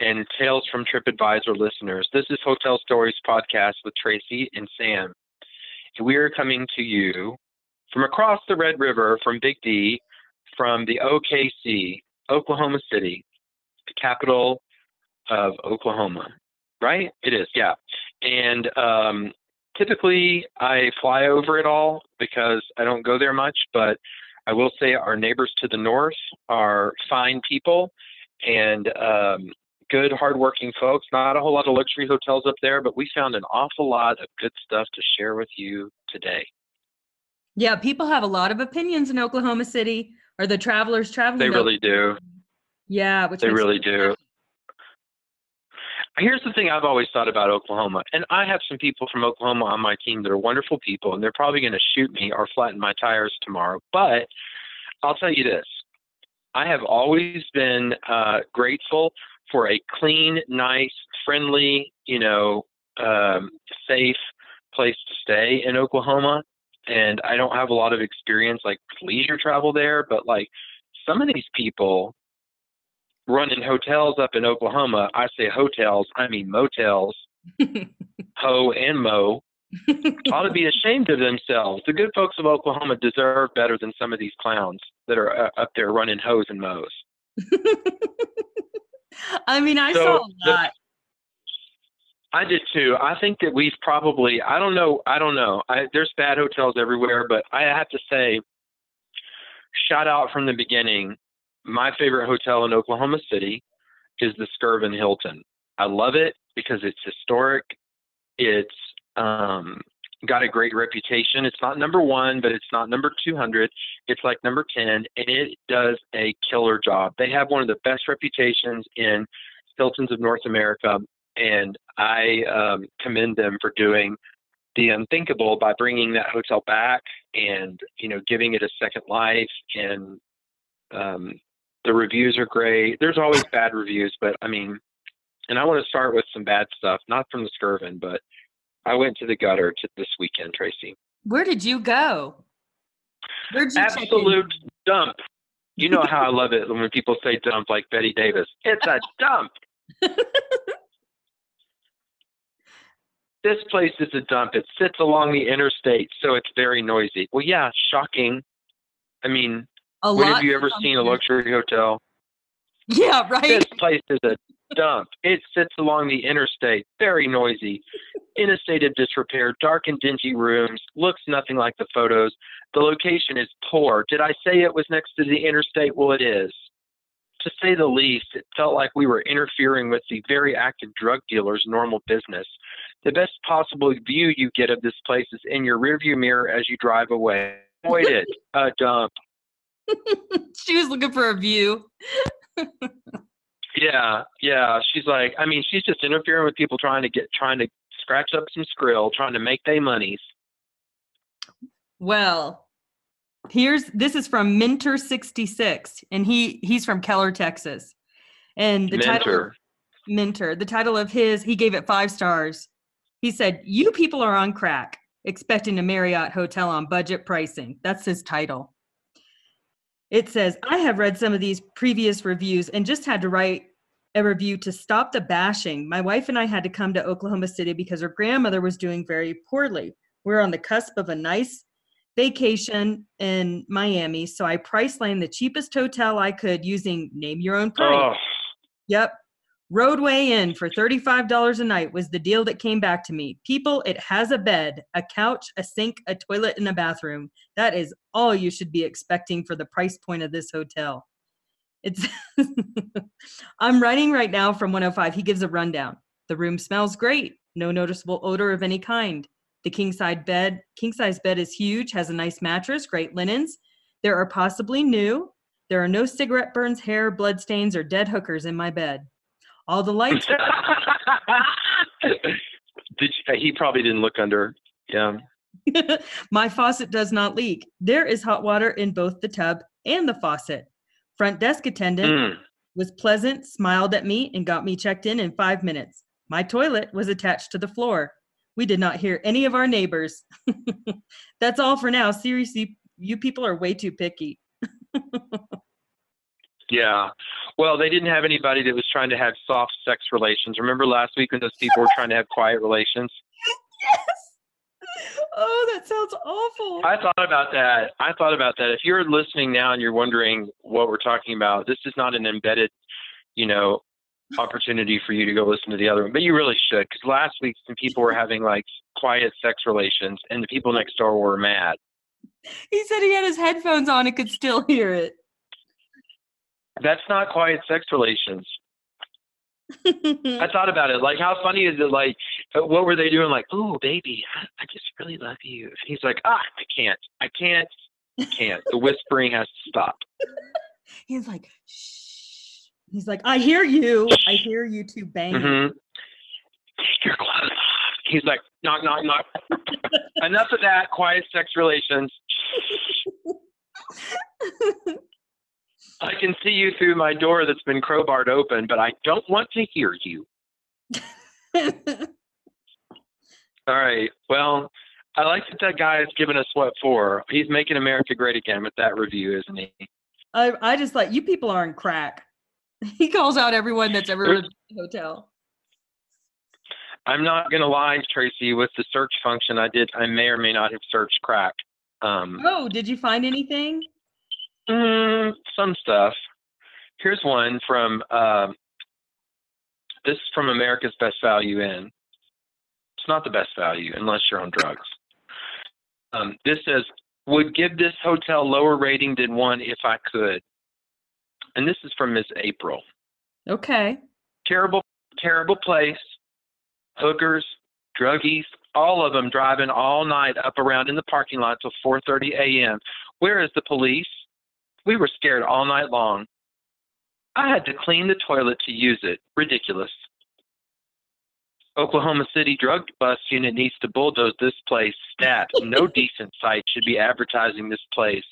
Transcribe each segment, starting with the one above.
And Tales from TripAdvisor listeners. This is Hotel Stories Podcast with Tracy and Sam. We are coming to you from across the Red River, from Big D, from the OKC, Oklahoma City, the capital of Oklahoma. Right? It is, yeah. And um, typically I fly over it all because I don't go there much, but I will say our neighbors to the north are fine people and um, good, hardworking folks. Not a whole lot of luxury hotels up there, but we found an awful lot of good stuff to share with you today. Yeah, people have a lot of opinions in Oklahoma City, or the travelers traveling. They really do. Yeah, which they really do. Here's the thing I've always thought about Oklahoma, and I have some people from Oklahoma on my team that are wonderful people, and they're probably going to shoot me or flatten my tires tomorrow. But I'll tell you this I have always been uh, grateful for a clean, nice, friendly, you know, um, safe place to stay in Oklahoma. And I don't have a lot of experience like leisure travel there, but like some of these people running hotels up in Oklahoma. I say hotels, I mean motels. Ho and Mo ought to be ashamed of themselves. The good folks of Oklahoma deserve better than some of these clowns that are uh, up there running hoes and mows. I mean, I so saw a lot. The, I did too. I think that we've probably, I don't know, I don't know. I, there's bad hotels everywhere, but I have to say, shout out from the beginning my favorite hotel in Oklahoma City is the Skirvin Hilton. I love it because it's historic. It's um, got a great reputation. It's not number one, but it's not number 200. It's like number 10, and it does a killer job. They have one of the best reputations in Hiltons of North America, and I um, commend them for doing the unthinkable by bringing that hotel back and you know giving it a second life and um, the reviews are great. There's always bad reviews, but I mean, and I want to start with some bad stuff, not from the Skirvin, but I went to the gutter to this weekend, Tracy. Where did you go? Where'd you Absolute dump. You know how I love it when people say dump like Bette Davis. It's a dump. this place is a dump. It sits along the interstate, so it's very noisy. Well, yeah, shocking. I mean, a when have you ever seen a luxury hotel? Yeah, right. This place is a dump. It sits along the interstate, very noisy, in a state of disrepair, dark and dingy rooms, looks nothing like the photos. The location is poor. Did I say it was next to the interstate? Well, it is. To say the least, it felt like we were interfering with the very active drug dealer's normal business. The best possible view you get of this place is in your rearview mirror as you drive away. Avoid it. A dump. she was looking for a view. Yeah, yeah. She's like, I mean, she's just interfering with people trying to get, trying to scratch up some skrill, trying to make their monies. Well, here's this is from Minter sixty six, and he he's from Keller, Texas, and the title Minter. The title of his he gave it five stars. He said, "You people are on crack." Expecting a Marriott hotel on budget pricing. That's his title. It says, I have read some of these previous reviews and just had to write a review to stop the bashing. My wife and I had to come to Oklahoma City because her grandmother was doing very poorly. We we're on the cusp of a nice vacation in Miami, so I price line the cheapest hotel I could using name your own price. Oh. Yep. Rodeway Inn for $35 a night was the deal that came back to me. People, it has a bed, a couch, a sink, a toilet, and a bathroom. That is all you should be expecting for the price point of this hotel. It's I'm writing right now from 105. He gives a rundown. The room smells great. No noticeable odor of any kind. The king size bed, king size bed is huge, has a nice mattress, great linens. There are possibly new. There are no cigarette burns, hair, blood stains, or dead hookers in my bed. All the lights. Did you, he probably didn't look under? Yeah. My faucet does not leak. There is hot water in both the tub and the faucet. Front desk attendant mm. was pleasant, smiled at me, and got me checked in in five minutes. My toilet was attached to the floor. We did not hear any of our neighbors. That's all for now. Seriously, you people are way too picky. Yeah. Well, they didn't have anybody that was trying to have soft sex relations. Remember last week when those people were trying to have quiet relations? yes. Oh, that sounds awful. I thought about that. I thought about that. If you're listening now and you're wondering what we're talking about, this is not an embedded, you know, opportunity for you to go listen to the other one, but you really should because last week some people were having like quiet sex relations and the people next door were mad. He said he had his headphones on and could still hear it. That's not quiet sex relations. I thought about it. Like, how funny is it? Like, what were they doing? Like, oh, baby, I, just really love you. He's like, ah, I can't, I can't, I can't. The whispering has to stop. He's like, shh. He's like, I hear you. I hear you two banging. Mm-hmm. Take your clothes off. He's like, knock, knock, knock. Enough of that. Quiet sex relations. I can see you through my door that's been crowbarred open, but I don't want to hear you. All right. Well, I like that that guy has given us what for. He's making America great again with that review, isn't he? I I just like you people are on crack. He calls out everyone that's ever lived in a hotel. I'm not gonna lie, Tracy. With the search function, I did. I may or may not have searched crack. Um, oh, did you find anything? Mm, some stuff. Here's one from. Uh, this is from America's Best Value Inn. It's not the best value unless you're on drugs. Um, this says would give this hotel lower rating than one if I could. And this is from Miss April. Okay. Terrible, terrible place. Hookers, druggies, all of them driving all night up around in the parking lot till 4:30 a.m. Where is the police? We were scared all night long. I had to clean the toilet to use it. Ridiculous. Oklahoma City drug bust unit needs to bulldoze this place. Stat. No decent site should be advertising this place.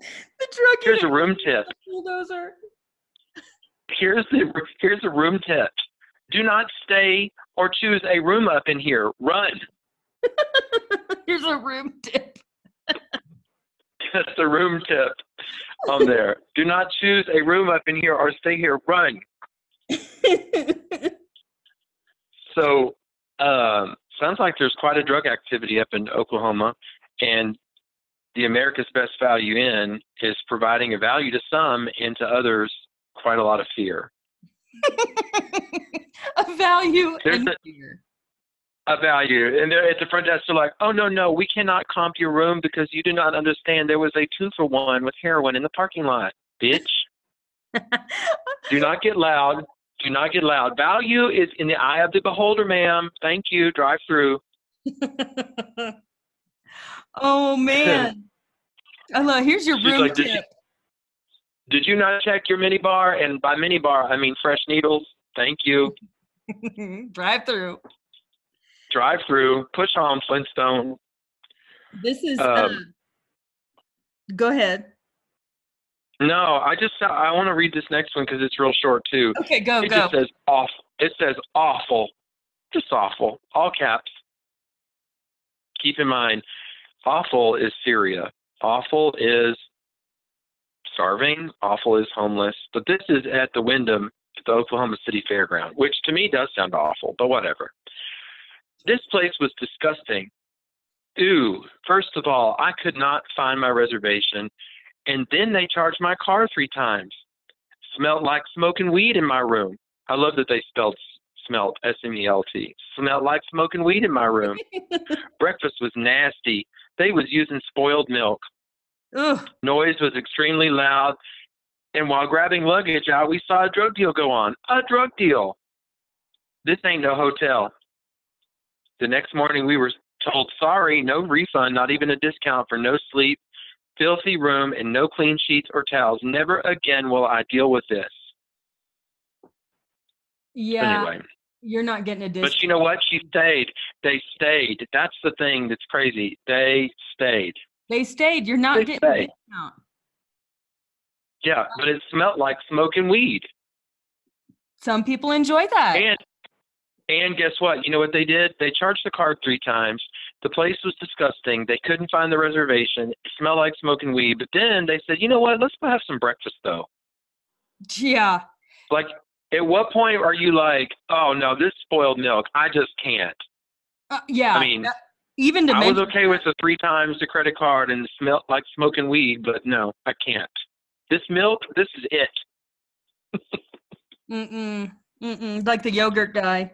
The drug Here's a room tip. bulldozer. Here's the here's a room tip. Do not stay or choose a room up in here. Run. Here's a room tip. That's the room tip on there. Do not choose a room up in here or stay here. Run. So, um, sounds like there's quite a drug activity up in Oklahoma, and the America's Best Value Inn is providing a value to some and to others quite a lot of fear. a value There's and a- fear. A value, and they're at the front desk. They're like, "Oh no, no, we cannot comp your room because you do not understand. There was a two for one with heroin in the parking lot, bitch. do not get loud. Do not get loud. Value is in the eye of the beholder, ma'am. Thank you. Drive through. oh man. I love here's your room like, "Did you- tip. Did you not check your mini bar? And by mini bar, I mean fresh needles. Thank you. Drive through. Drive through. Push on Flintstone. This is Um, uh, go ahead. No, I just I want to read this next one because it's real short too. Okay, go, it go. just says awful. It says awful, just awful, all caps. Keep in mind, awful is Syria. Awful is starving. Awful is homeless. But this is at the Wyndham at the Oklahoma City Fairground, which to me does sound awful, but whatever. This place was disgusting. Ooh, first of all, I could not find my reservation, and then they charged my car three times. Smelled like smoking weed in my room. I love that they spelled smelt S M E L T. Smelled like smoking weed in my room. Breakfast was nasty. They was using spoiled milk. Ugh. Noise was extremely loud. And while grabbing luggage out, we saw a drug deal go on. A drug deal. This ain't no hotel. The next morning, we were told, sorry, no refund, not even a discount for no sleep, filthy room, and no clean sheets or towels. Never again will I deal with this. Yeah, Anyway, you're not getting a discount. but you know what? She stayed. They stayed. That's the thing that's crazy. They stayed. They stayed. You're not They getting a discount. Yeah, but it smelled like smoking weed. Some people enjoy that. And and guess what? You know what they did? They charged the card three times. The place was disgusting. They couldn't find the reservation. It smelled like smoking weed. But then they said, you know what? Let's go have some breakfast though. Yeah. Like, at what point are you like, oh no, this spoiled milk, I just can't. Uh, yeah. I mean, even to I was okay with the three times the credit card and smell like smoking weed, but no, I can't. This milk, this is it. Mm-mm. Mm-mm. Like the yogurt guy.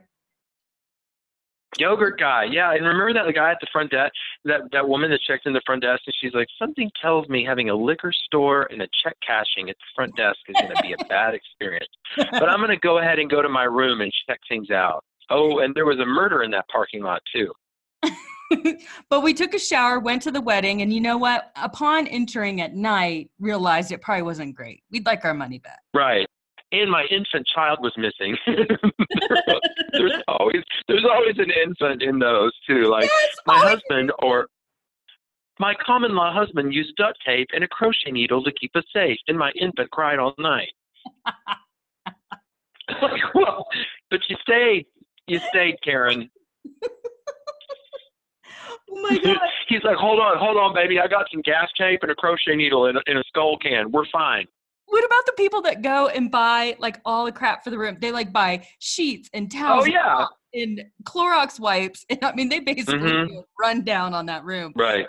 Yogurt guy, yeah, and remember that the guy at the front desk, that that woman that checked in the front desk, and she's like, something tells me having a liquor store and a check cashing at the front desk is going to be a bad experience. But I'm going to go ahead and go to my room and check things out. Oh, and there was a murder in that parking lot too. but we took a shower, went to the wedding, and you know what? Upon entering at night, realized it probably wasn't great. We'd like our money back. Right. And my infant child was missing. there's always there's always an infant in those too. Like Yes, my always- husband or my common law husband used duct tape and a crochet needle to keep us safe, and my infant cried all night. like, well, but you stayed. You stayed, Karen. Oh my god. He's like, hold on, hold on, baby. I got some gas tape and a crochet needle in a, in a skull can. We're fine. What about the people that go and buy like all the crap for the room? They like buy sheets and Oh towels yeah, and Clorox wipes. And I mean, they basically Mhm. run down on that room. right.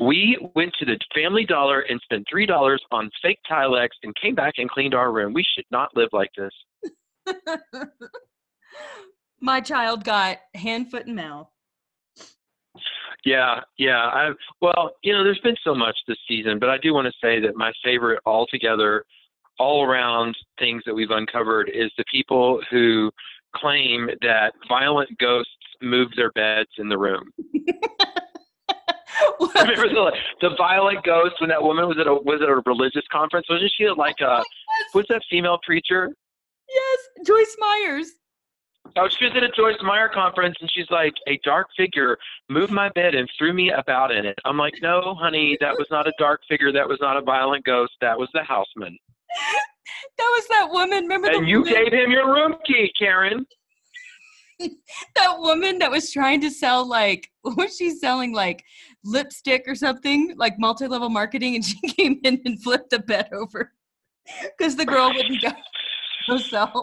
We went to the Family Dollar and spent three dollars on fake Tilex and came back and cleaned our room. We should not live like this. My child got hand, foot, and mouth. Yeah, yeah. I well, you know, there's been so much this season, but I do want to say that my favorite altogether, all around things that we've uncovered is the people who claim that violent ghosts move their beds in the room. Remember the the violent ghost when that woman was at a was at a religious conference? Wasn't she like a was that female preacher? yes, Joyce Myers. Oh, she was at a Joyce Meyer conference and she's like, a dark figure moved my bed and threw me about in it. I'm like, no, honey, that was not a dark figure. That was not a violent ghost. That was the houseman. That was that woman. Remember the And you woman, gave him your room key, Karen. that woman that was trying to sell like what was she selling like lipstick or something like multi-level marketing and she came in and flipped the bed over because the girl wouldn't go. Uh,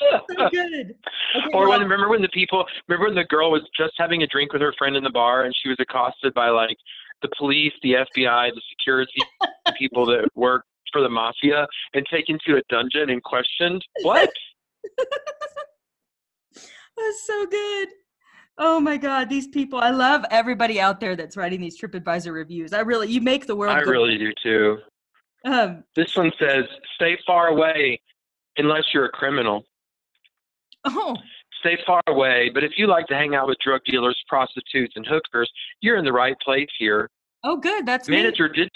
So good. Okay, or when remember when the people remember when the girl was just having a drink with her friend in the bar and she was accosted by like the police, the FBI, the security people that work for the mafia and taken to a dungeon and questioned. What? that's so good. Oh my God, these people! I love everybody out there that's writing these TripAdvisor reviews. I really, you make the world. I really do too. Um, This one says, "Stay far away, unless you're a criminal. oh, Stay far away. But if you like to hang out with drug dealers, prostitutes, and hookers, you're in the right place here." oh, good. That's me. Manager did.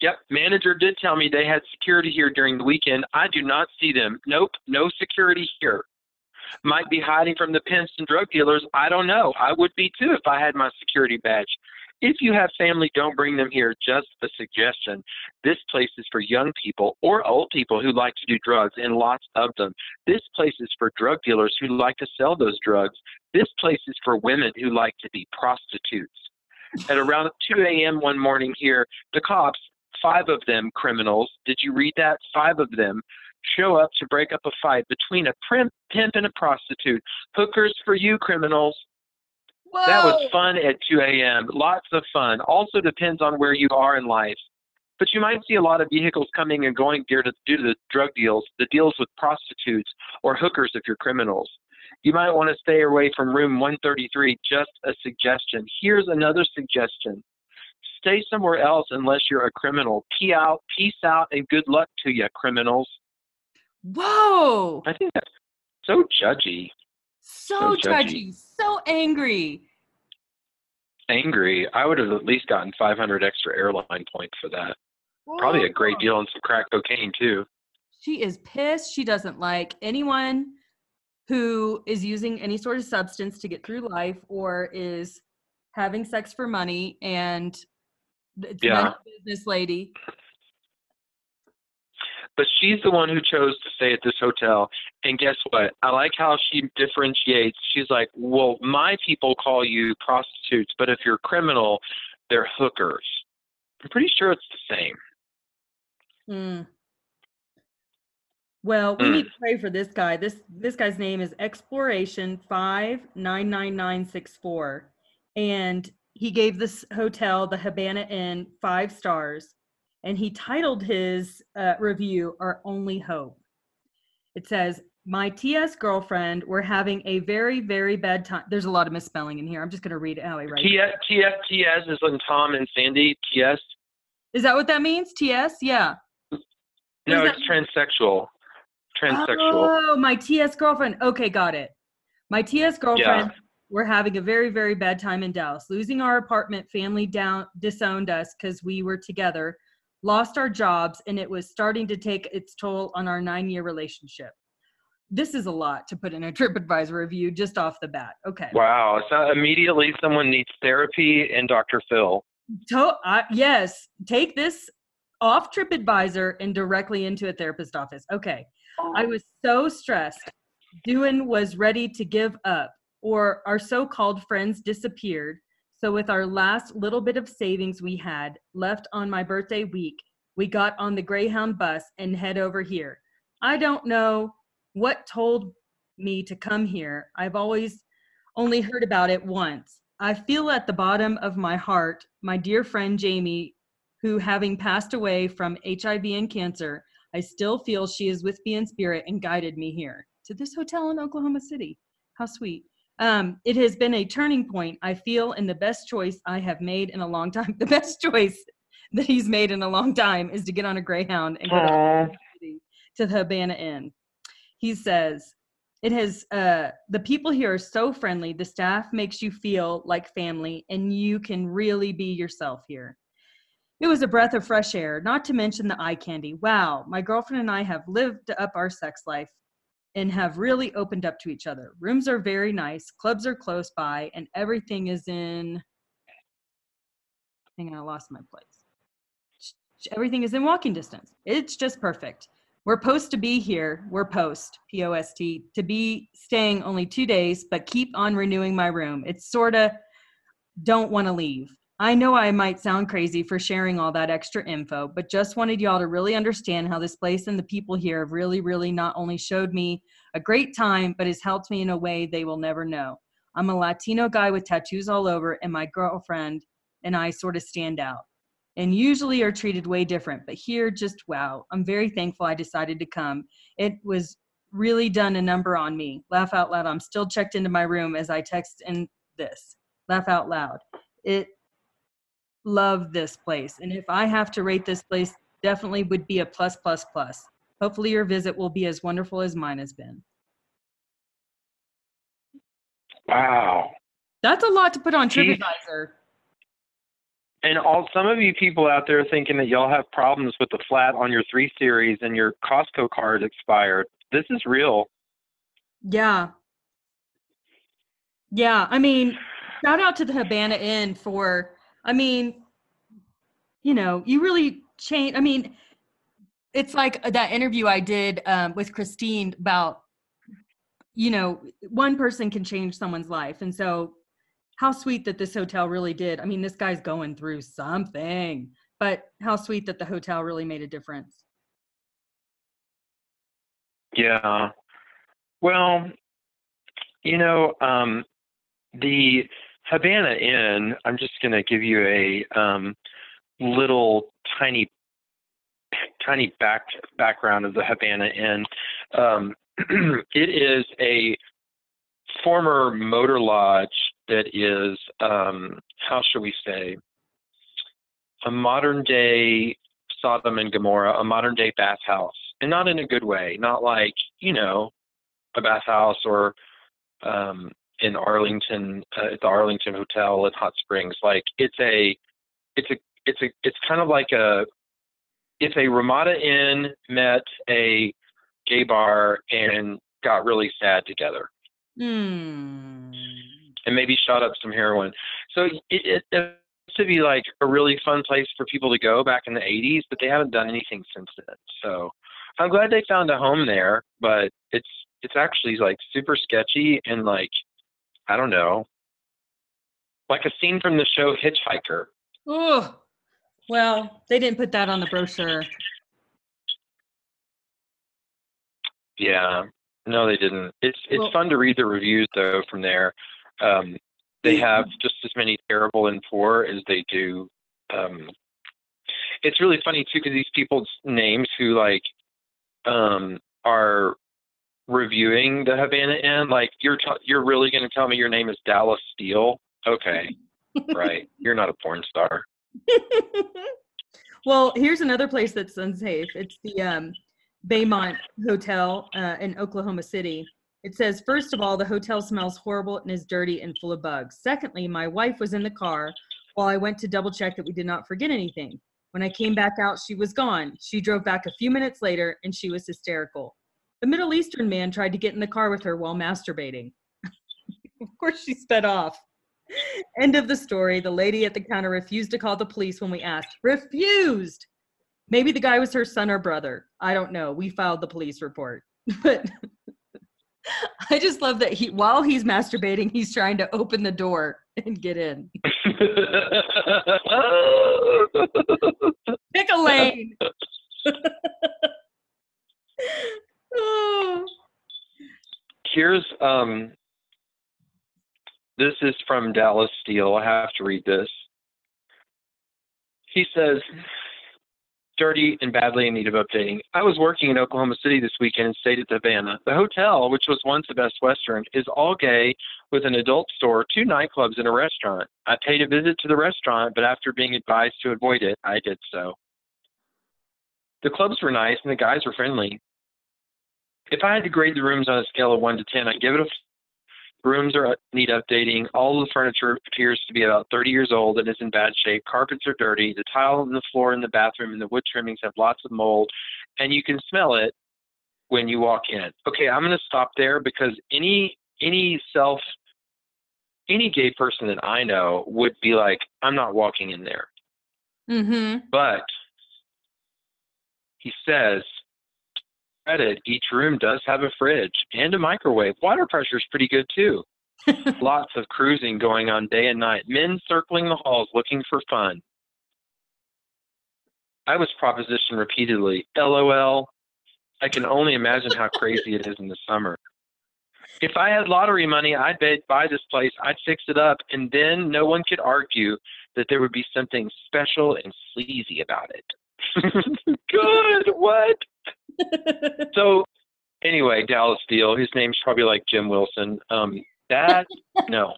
Yep, manager did tell me they had security here during the weekend. I do not see them. Nope, no security here. Might be hiding from the pimps and drug dealers. I don't know. I would be too if I had my security badge. If you have family, don't bring them here. Just a suggestion. This place is for young people or old people who like to do drugs, and lots of them. This place is for drug dealers who like to sell those drugs. This place is for women who like to be prostitutes. At around 2 a.m. one morning here, the cops, five of them criminals, did you read that? Five of them show up to break up a fight between a pimp, and a prostitute. Hookers for you, criminals. Whoa. That was fun at 2 a.m. Lots of fun. Also depends on where you are in life. But you might see a lot of vehicles coming and going due to, due to the drug deals, the deals with prostitutes or hookers if you're criminals. You might want to stay away from room 133. Just a suggestion. Here's another suggestion. Stay somewhere else unless you're a criminal. Pee out, peace out, and good luck to you, criminals. Whoa. I think that's so judgy, So judgy. So angry. angry. I would have at least gotten 500 extra airline points for that. Probably a great deal on some crack cocaine too. She is pissed. She doesn't like anyone who is using any sort of substance to get through life or is having sex for money and it's Yeah. business lady. But she's the one who chose to stay at this hotel. And guess what? I like how she differentiates. She's like, well, my people call you prostitutes, but if you're criminal, they're hookers. I'm pretty sure it's the same. Mm. Well, we mm. need to pray for this guy. This this guy's name is Exploration five nine nine nine six four, and he gave this hotel, the Habana Inn, five stars, and he titled his uh, review "Our Only Hope." It says, "My TS girlfriend, we're having a very very bad time." There's a lot of misspelling in here. I'm just going to read it how he writes. TS TS TS is in Tom and Sandy. TS. Is that what that means? TS? Yeah. No, it's transsexual transsexual. Oh, my TS girlfriend. Okay, got it. My TS girlfriend. Yeah. We're having a very, very bad time in Dallas. Losing our apartment, family down disowned us because we were together, lost our jobs, and it was starting to take its toll on our nine-year relationship. This is a lot to put in a TripAdvisor review just off the bat. Okay. Wow. So immediately someone needs therapy and Dr. Phil. To- uh, yes. Take this off TripAdvisor and directly into a therapist office. Okay. I was so stressed. Dewan was ready to give up, or our so called friends disappeared. So, with our last little bit of savings we had left on my birthday week, we got on the Greyhound bus and head over here. I don't know what told me to come here. I've always only heard about it once. I feel at the bottom of my heart, my dear friend Jamie, who, having passed away from HIV and cancer, I still feel she is with me in spirit and guided me here to this hotel in Oklahoma City. How sweet. Um, it has been a turning point, I feel, in the best choice I have made in a long time. The best choice that he's made in a long time is to get on a Greyhound and go to, to the Habana Inn. He says, it has uh, the people here are so friendly the staff makes you feel like family and you can really be yourself here it was a breath of fresh air, not to mention the eye candy. Wow, my girlfriend and I have lived up our sex life and have really opened up to each other. Rooms are very nice, clubs are close by, and everything is in. Hang on, I lost my place. Everything is in walking distance. It's just perfect. We're post to be here. We're post, P O S T, to be staying only two days, but keep on renewing my room. It's sort of don't want to leave. I know I might sound crazy for sharing all that extra info, but just wanted y'all to really understand how this place and the people here have really, really not only showed me a great time, but has helped me in a way they will never know. I'm a Latino guy with tattoos all over, and my girlfriend and I sort of stand out and usually are treated way different. But here, just wow, I'm very thankful I decided to come. It was really done a number on me. Laugh out loud. I'm still checked into my room as I text in this. Laugh out loud. It love this place. And if I have to rate this place, definitely would be a plus, plus, plus. Hopefully, your visit will be as wonderful as mine has been. Wow. That's a lot to put on TripAdvisor. And all some of you people out there thinking that y'all have problems with the flat on your three series and your Costco card expired. This is real. Yeah. Yeah. I mean, shout out to the Habana Inn for I mean, you know, you really change. I mean, it's like that interview I did um, with Christine about, you know, one person can change someone's life. And so, how sweet that this hotel really did. I mean, this guy's going through something, but how sweet that the hotel really made a difference. Yeah. Well, you know, um, the Habana Inn, I'm just going to give you a um, little tiny, tiny back background of the Havana Inn. Um, it is a former motor lodge that is, um, how shall we say, a modern day Sodom and Gomorrah, a modern day bathhouse, and not in a good way, not like you know, a bathhouse or um, in Arlington uh, at the Arlington Hotel in Hot Springs. Like it's a it's a it's a it's kind of like a if a Ramada Inn met a gay bar and got really sad together. Mm. And maybe shot up some heroin. So it, it, it used to be like a really fun place for people to go back in the 80s, but they haven't done anything since then. So I'm glad they found a home there, but it's it's actually like super sketchy and like I don't know, like a scene from the show Hitchhiker. Oh, well, they didn't put that on the brochure. Yeah, no, they didn't. It's it's well, fun to read the reviews though from there. Um, they have just as many terrible and poor as they do. Um, it's really funny too because these people's names who like um, are reviewing the Havana Inn, like you're t- you're really going to tell me your name is Dallas Steele? Okay, right. You're not a porn star. well, here's another place that's unsafe. It's the um, Baymont Hotel uh, in Oklahoma City. It says, first of all, the hotel smells horrible and is dirty and full of bugs. Secondly, my wife was in the car while I went to double check that we did not forget anything. When I came back out, she was gone. She drove back a few minutes later and she was hysterical. The Middle Eastern man tried to get in the car with her while masturbating. of course, she sped off. End of the story. The lady at the counter refused to call the police when we asked. Refused! Maybe the guy was her son or brother. I don't know. We filed the police report. But I just love that he while he's masturbating, he's trying to open the door and get in. Pick a lane. Here's um this is from Dallas Steele. I have to read this. He says, dirty and badly in need of updating. I was working in Oklahoma City this weekend and stayed at the Havana. The hotel, which was once the Best Western, is all gay with an adult store, two nightclubs, and a restaurant. I paid a visit to the restaurant, but after being advised to avoid it, I did so. The clubs were nice and the guys were friendly. If I had to grade the rooms on a scale of 1 to 10, I'd give it a Rooms are need updating. All the furniture appears to be about 30 years old and is in bad shape. Carpets are dirty. The tile on the floor in the bathroom and the wood trimmings have lots of mold, and you can smell it when you walk in. Okay, I'm going to stop there because any any self any gay person that I know would be like, I'm not walking in there. Mm-hmm. But he says, credit, each room does have a fridge and a microwave. Water pressure is pretty good too. Lots of cruising going on day and night. Men circling the halls looking for fun. I was propositioned repeatedly. LOL. I can only imagine how crazy it is in the summer. If I had lottery money, I'd buy- buy this place, I'd fix it up, and then no one could argue that there would be something special and sleazy about it. Good. What? So anyway, Dallas Steele, his name's probably like Jim Wilson. Um, that no,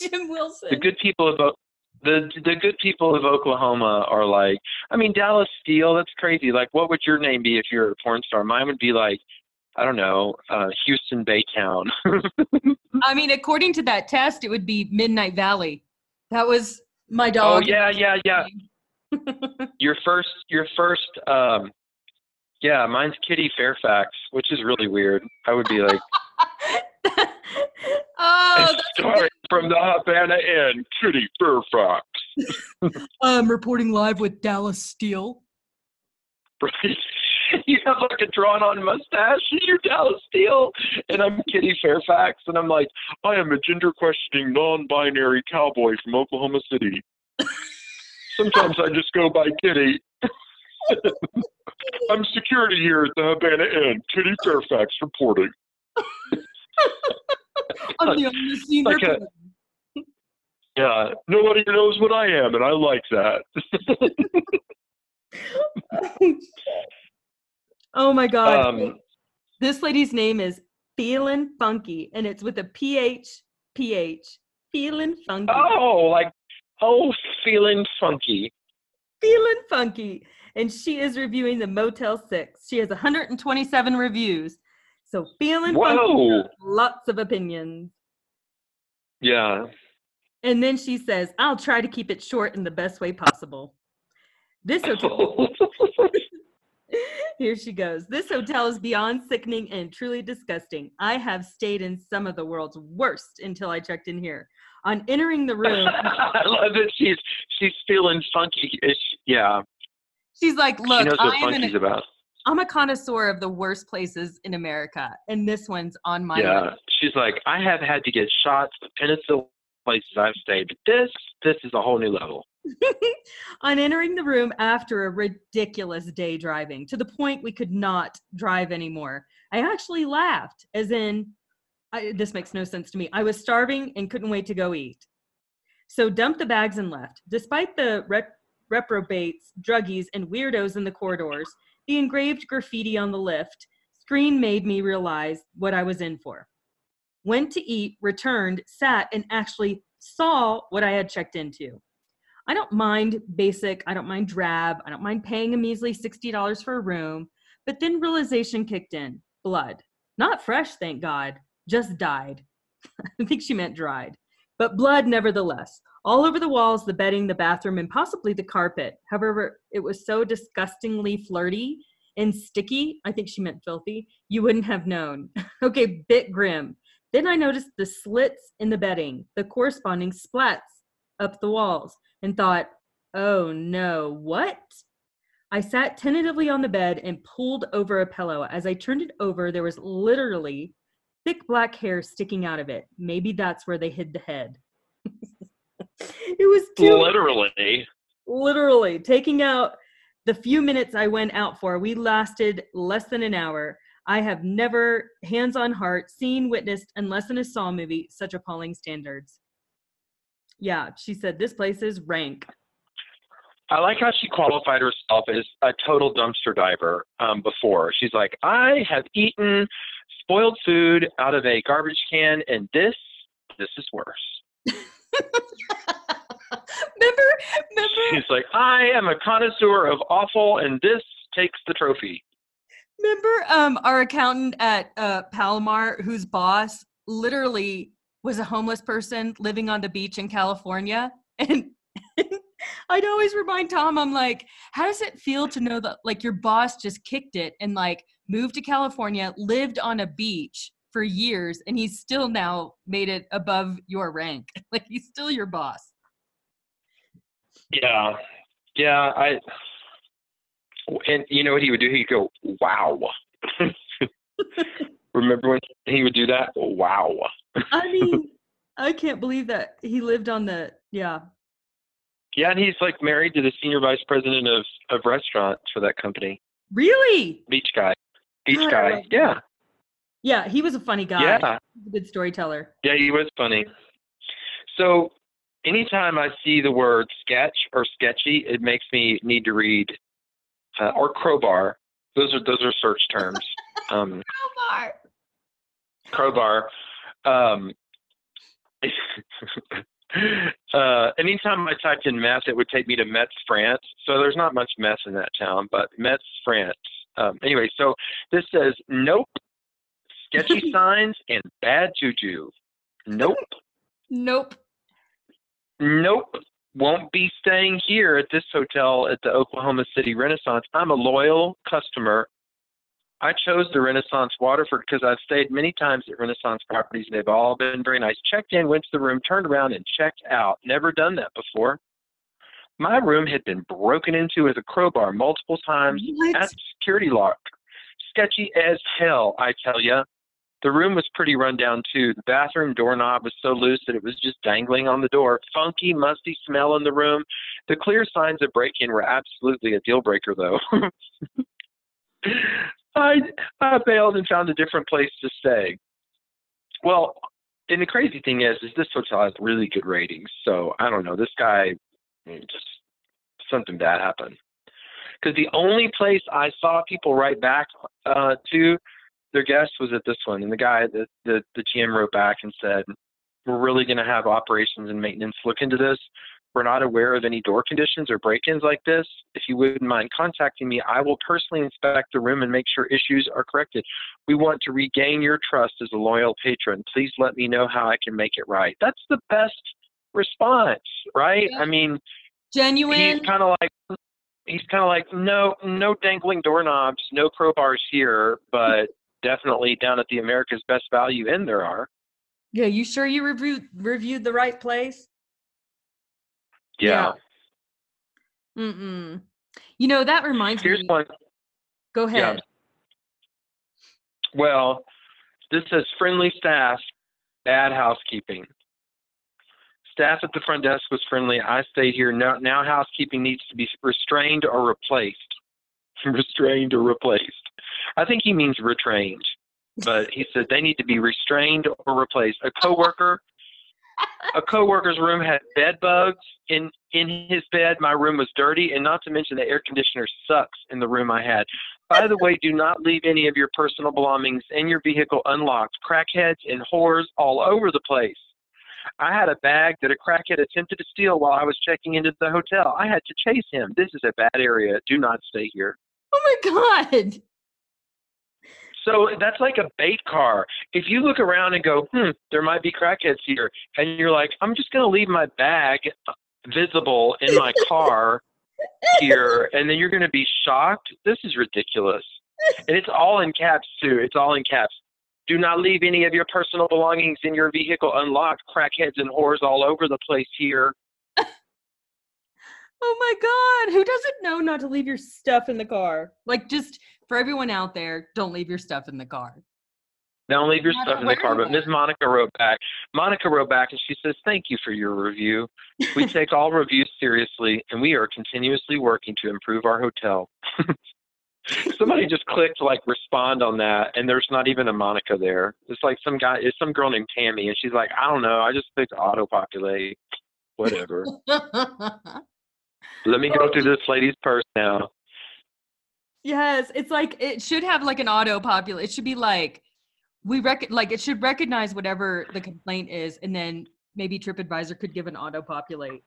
Jim Wilson. the good people of the the good people of Oklahoma are like. I mean, Dallas Steele. That's crazy. Like, what would your name be if you're a porn star? Mine would be like, I don't know, uh, Houston Baytown. I mean, according to that test, it would be Midnight Valley. That was my dog. oh dog. yeah, yeah, yeah. Your first, your first. um yeah, mine's Kitty Fairfax, which is really weird. I would be like, oh, and that's starring from the Havana Inn, Kitty Fairfax. I'm reporting live with Dallas Steele. You have like a drawn on mustache, and you're Dallas Steele, and I'm Kitty Fairfax, and I'm like, I am a gender questioning, non binary cowboy from Oklahoma City. Sometimes I just go by Kitty. I'm security here at the Havana Inn. Kitty Fairfax reporting. I'm the only senior. like a- Yeah, nobody knows what I am, and I like that. oh my god. um, this lady's name is Feeling Funky, and it's with a PH PH. Feelin' Funky. oh, like, oh, feeling funky. Feeling Funky. And she is reviewing the Motel 6. She has 127 reviews. So feeling funky, lots of opinions. Yeah. And then she says, I'll try to keep it short in the best way possible. This hotel, here she goes. This hotel is beyond sickening and truly disgusting. I have stayed in some of the world's worst until I checked in here. On entering the room, I love it. She's she's feeling funky. Yeah, she's like, she Look, what I am an, about. I'm a connoisseur of the worst places in America, and this one's on my Yeah, list. she's like, I have had to get shots of penicillin places I've stayed, but this this is a whole new level. on entering the room after a ridiculous day driving to the point we could not drive anymore. I actually laughed, as in, I, this makes no sense to me. I was starving and couldn't wait to go eat. So dumped the bags and left. Despite the rep- reprobates, druggies, and weirdos in the corridors, the engraved graffiti on the lift screen made me realize what I was in for. Went to eat, returned, sat, and actually saw what I had checked into. I don't mind basic, I don't mind drab, I don't mind paying a measly $60 for a room, but then realization kicked in blood. Not fresh, thank God, just died. I think she meant dried, but blood nevertheless. All over the walls, the bedding, the bathroom, and possibly the carpet. However, it was so disgustingly flirty and sticky. I think she meant filthy. You wouldn't have known. okay, bit grim. Then I noticed the slits in the bedding, the corresponding splats up the walls and thought, oh no, what? I sat tentatively on the bed and pulled over a pillow. As I turned it over, there was literally thick black hair sticking out of it. Maybe that's where they hid the head. It was too, literally literally taking out the few minutes I went out for. We lasted less than an hour. I have never, hands on heart, seen, witnessed, unless in a Saw movie, such appalling standards. Yeah, she said this place is rank. I like how she qualified herself as a total dumpster diver um, before. She's like, I have eaten spoiled food out of a garbage can, and this, this is worse. remember, remember? She's like, I am a connoisseur of awful, and this takes the trophy. Remember um, our accountant at uh, Palomar, whose boss literally was a homeless person living on the beach in California. And, I'd always remind Tom, I'm like, how does it feel to know that like your boss just kicked it and like moved to California, lived on a beach for years, and he's still now made it above your rank? Like he's still your boss. Yeah. Yeah. I, and you know what he would do? He'd go, wow. Remember when he would do that? Wow. I mean, I can't believe that he lived on the yeah. Yeah, and he's like married to the senior vice president of of restaurants for that company. Really? Beach guy. Beach God, guy. Yeah. Yeah, he was a funny guy. Yeah. a good storyteller. Yeah, he was funny. So anytime I see the word sketch or sketchy, it makes me need to read uh, or crowbar. Those are those are search terms. Um, crowbar. Crowbar. Um, uh, anytime I typed in Metz, it would take me to Metz, France. So there's not much mess in that town, but Metz, France. Um, anyway, so this says nope, sketchy signs and bad juju. Nope. Nope. Nope. Won't be staying here at this hotel at the Oklahoma City Renaissance. I'm a loyal customer I chose the Renaissance Waterford because I've stayed many times at Renaissance properties and they've all been very nice. Checked in, went to the room, turned around, and checked out. Never done that before. My room had been broken into with a crowbar multiple times what? at security lock. Sketchy as hell, I tell you. The room was pretty run down too. The bathroom doorknob was so loose that it was just dangling on the door. Funky, musty smell in the room. The clear signs of break-in were absolutely a deal breaker, though. I I bailed and found a different place to stay. Well, and the crazy thing is, is this hotel has really good ratings. So I don't know. This guy just something bad happened. Because the only place I saw people write back uh, to their guests was at this one, and the guy, the the, the GM wrote back and said, "We're really going to have operations and maintenance look into this we're not aware of any door conditions or break-ins like this, if you wouldn't mind contacting me, I will personally inspect the room and make sure issues are corrected. We want to regain your trust as a loyal patron. Please let me know how I can make it right. That's the best response, right? Yeah. I mean, genuine. He's kind of like he's kind of like no no dangling doorknobs, no crowbars here, but definitely down at the America's Best Value Inn there are. Yeah, you sure you reviewed reviewed the right place? Yeah. yeah. Mm-mm. You know, that reminds me. Here's me. one. Go ahead. Yeah. Well, this says friendly staff, bad housekeeping. Staff at the front desk was friendly. I stayed here. Now, now housekeeping needs to be restrained or replaced. restrained or replaced. I think he means retrained. but he said they need to be restrained or replaced. A coworker, a coworker's room had bed bugs in in his bed. My room was dirty, and not to mention the air conditioner sucks in the room I had. By the way, do not leave any of your personal belongings in your vehicle unlocked. Crackheads and whores all over the place. I had a bag that a crackhead attempted to steal while I was checking into the hotel. I had to chase him. This is a bad area. Do not stay here. Oh my God. So that's like a bait car. If you look around and go, hmm, there might be crackheads here, and you're like, I'm just going to leave my bag visible in my car here, and then you're going to be shocked. This is ridiculous. And it's all in caps, too. It's all in caps. Do not leave any of your personal belongings in your vehicle unlocked. Crackheads and whores all over the place here. oh my God. Who doesn't know not to leave your stuff in the car? Like, just for everyone out there, don't leave your stuff in the car. Don't leave your stuff in the car. But Ms. Monica wrote back. Monica wrote back and she says, Thank you for your review. We take all reviews seriously and we are continuously working to improve our hotel. Somebody just clicked like respond on that, and there's not even a Monica there. It's like some guy, it's some girl named Tammy, and she's like, I don't know, I just clicked auto populate, whatever. Let me go through oh. this lady's purse now. Yes, it's like it should have like an auto populate. It should be like we rec like it should recognize whatever the complaint is, and then maybe TripAdvisor could give an auto populate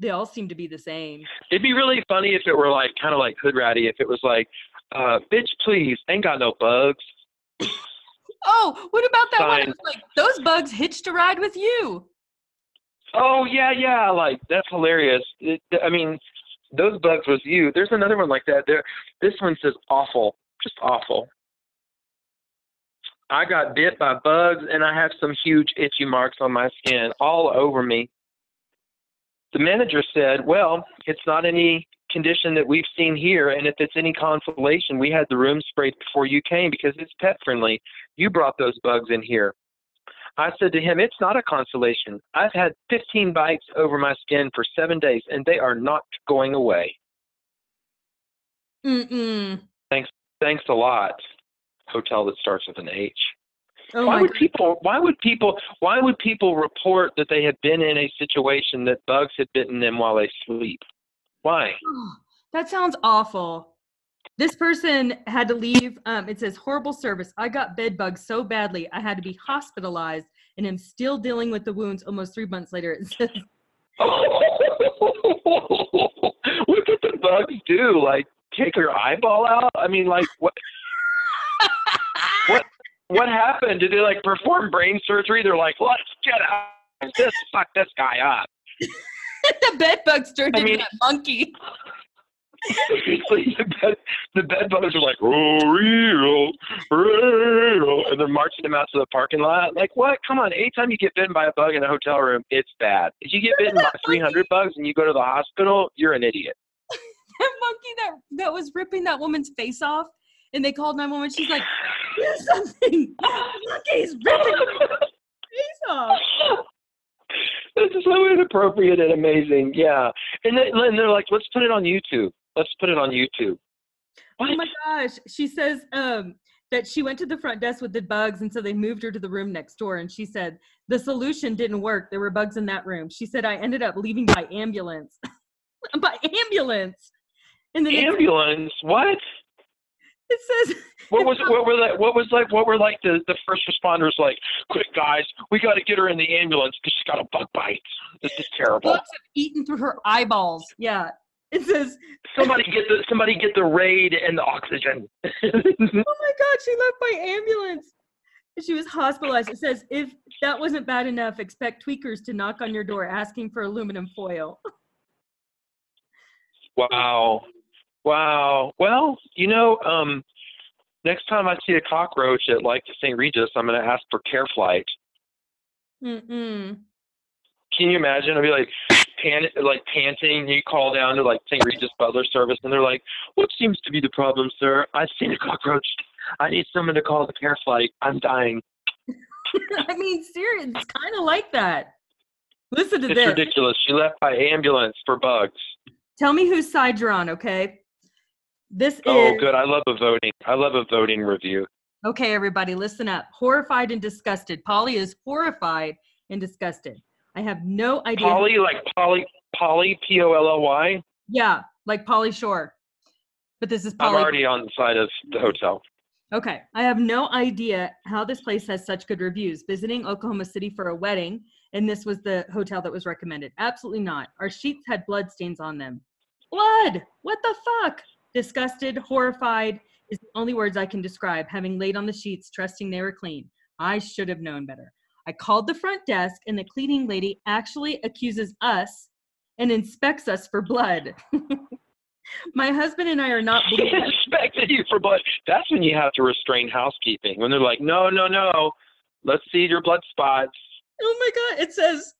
they all seem to be the same. It'd be really funny if it were like kind of like Hood Ratty, if it was like, uh, bitch, please, ain't got no bugs. oh, what about that Sign. one? Like those bugs hitched a ride with you. Oh yeah, yeah, like that's hilarious. It, I mean, those bugs was you. There's another one like that. There, this one says awful, just awful. I got bit by bugs and I have some huge itchy marks on my skin all over me. The manager said, Well, it's not any condition that we've seen here, and if it's any consolation, we had the room sprayed before you came because it's pet friendly. You brought those bugs in here. I said to him, It's not a consolation. I've had 15 bites over my skin for seven days, and they are not going away. Mm-mm. Thanks, thanks a lot. Hotel that starts with an H. Oh why would God. people why would people why would people report that they had been in a situation that bugs had bitten them while they sleep? Why? Oh, that sounds awful. This person had to leave. Um, it says horrible service. I got bed bugs so badly I had to be hospitalized and am still dealing with the wounds almost three months later. It says what did the bugs do? Like take your eyeball out? I mean, like what? what what happened? Did they like perform brain surgery? They're like, let's get out. Just fuck this guy up. the bed bugs turned I mean, into that monkey. The, bed, the bed bugs are like, oh, real, real. And they're marching them out to the parking lot. Like, what? Come on. Anytime you get bitten by a bug in a hotel room, it's bad. If you get bitten by 300 bugs and you go to the hospital, you're an idiot. that monkey that, that was ripping that woman's face off, and they called 911. She's like, do something. Monkey's ripping face off. This is so inappropriate and amazing. Yeah. And, they, and they're like, let's put it on YouTube. Let's put it on YouTube. What? Oh my gosh. She says um, that she went to the front desk with the bugs, and so they moved her to the room next door. And she said the solution didn't work. There were bugs in that room. She said I ended up leaving by ambulance. by ambulance. And the ambulance? What? It says what was what were that what was like what were like the the first responders like quick guys we got to get her in the ambulance because she's got a bug bite this is terrible bugs have eaten through her eyeballs yeah it says somebody get the somebody get the raid and the oxygen oh my god she left by ambulance she was hospitalized it says if that wasn't bad enough expect tweakers to knock on your door asking for aluminum foil wow Wow. Well, you know, um, next time I see a cockroach at like the St. Regis, I'm going to ask for care flight. Mm-mm. Can you imagine? I'd be like, pan, like panting. You call down to like St. Regis Butler Service, and they're like, "What seems to be the problem, sir? I've seen a cockroach. I need someone to call the care flight. I'm dying." I mean, seriously, it's kind of like that. Listen to it's this. It's ridiculous. She left by ambulance for bugs. Tell me whose side you're on, okay? This oh, is. good. I love a voting. I love a voting review. Okay, everybody, listen up. Horrified and disgusted. Polly is horrified and disgusted. I have no idea. Polly, like Polly, Polly, P O L L Y. Yeah, like Pauly Shore. But this is Polly. I'm already on the side of the hotel. Okay, I have no idea how this place has such good reviews. Visiting Oklahoma City for a wedding, and this was the hotel that was recommended. Absolutely not. Our sheets had blood stains on them. Blood! What the fuck? Disgusted, horrified is the only words I can describe, having laid on the sheets, trusting they were clean. I should have known better. I called the front desk, and the cleaning lady actually accuses us and inspects us for blood. My husband and I are not inspecting you for blood. That's when you have to restrain housekeeping. When they're like, no, no, no, let's see your blood spots. Oh my God. It says,